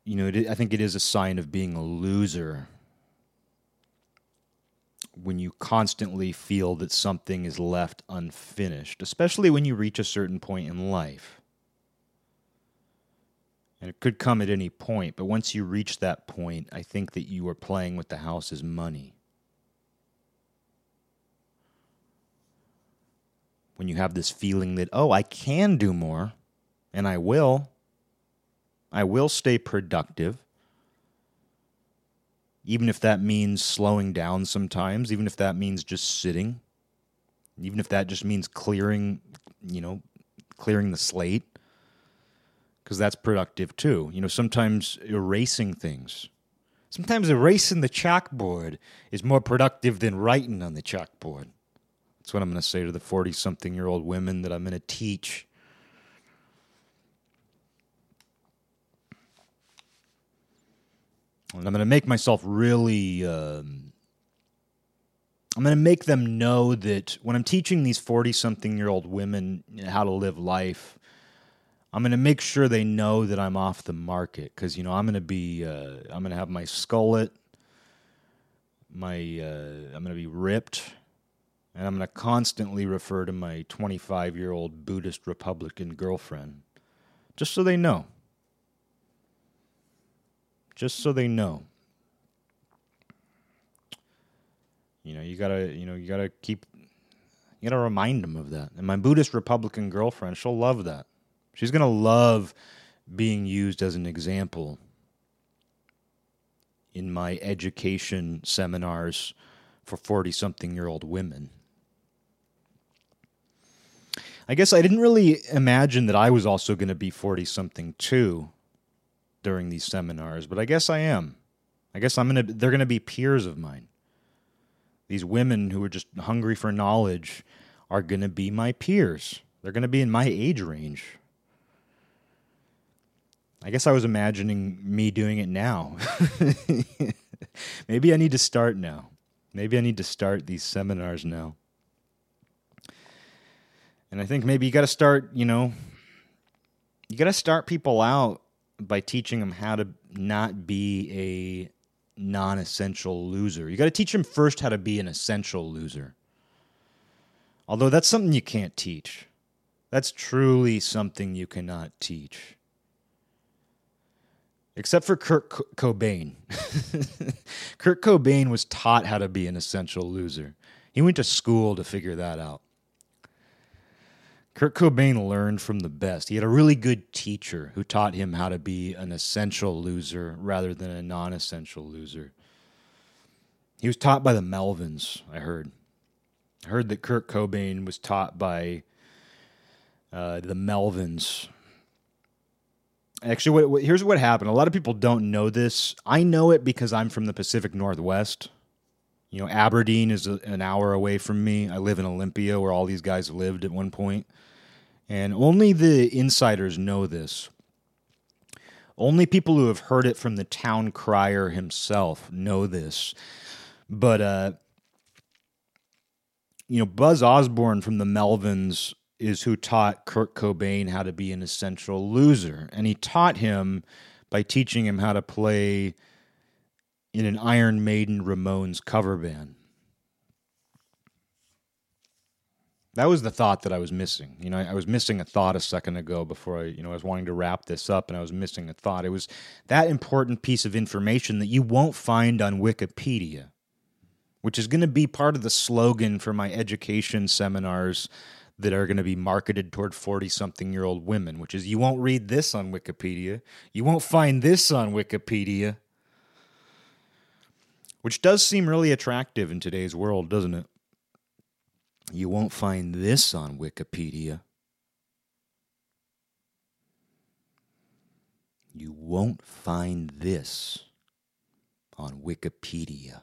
you know, it, I think it is a sign of being a loser when you constantly feel that something is left unfinished, especially when you reach a certain point in life. And it could come at any point, but once you reach that point, I think that you are playing with the house's money. When you have this feeling that, oh, I can do more, and I will, I will stay productive, even if that means slowing down sometimes, even if that means just sitting, even if that just means clearing, you know, clearing the slate, because that's productive too. You know, sometimes erasing things. Sometimes erasing the chalkboard is more productive than writing on the chalkboard. That's what I'm going to say to the 40 something year old women that I'm going to teach and I'm going to make myself really. Um, I'm going to make them know that when I'm teaching these 40 something year old women how to live life, I'm going to make sure they know that I'm off the market because, you know, I'm going to be, uh, I'm to have my skullet, my, uh, I'm going to be ripped, and I'm going to constantly refer to my 25 year old Buddhist Republican girlfriend just so they know just so they know. You know, you gotta, you know, you gotta keep, you gotta remind them of that. And my Buddhist Republican girlfriend, she'll love that. She's gonna love being used as an example in my education seminars for 40 something year old women. I guess I didn't really imagine that I was also going to be 40 something too during these seminars, but I guess I am. I guess I'm gonna. They're gonna be peers of mine. These women who are just hungry for knowledge are gonna be my peers. They're gonna be in my age range. I guess I was imagining me doing it now. Maybe I need to start now. Maybe I need to start these seminars now. And I think maybe you got to start, you know, you got to start people out by teaching them how to not be a non essential loser. You got to teach them first how to be an essential loser. Although that's something you can't teach. That's truly something you cannot teach. Except for Kurt Cobain. Kurt Cobain was taught how to be an essential loser. He went to school to figure that out. Kurt Cobain learned from the best. He had a really good teacher who taught him how to be an essential loser rather than a non essential loser. He was taught by the Melvins, I heard. I heard that Kurt Cobain was taught by uh, the Melvins. Actually, what, what, here's what happened. A lot of people don't know this. I know it because I'm from the Pacific Northwest. You know, Aberdeen is a, an hour away from me. I live in Olympia, where all these guys lived at one point. And only the insiders know this. Only people who have heard it from the town crier himself know this. But, uh, you know, Buzz Osborne from the Melvins is who taught Kurt Cobain how to be an essential loser. And he taught him by teaching him how to play in an Iron Maiden Ramones cover band. That was the thought that I was missing. You know, I was missing a thought a second ago before I, you know, I was wanting to wrap this up and I was missing a thought. It was that important piece of information that you won't find on Wikipedia, which is going to be part of the slogan for my education seminars that are going to be marketed toward 40 something year old women, which is you won't read this on Wikipedia. You won't find this on Wikipedia. Which does seem really attractive in today's world, doesn't it? You won't find this on Wikipedia. You won't find this on Wikipedia.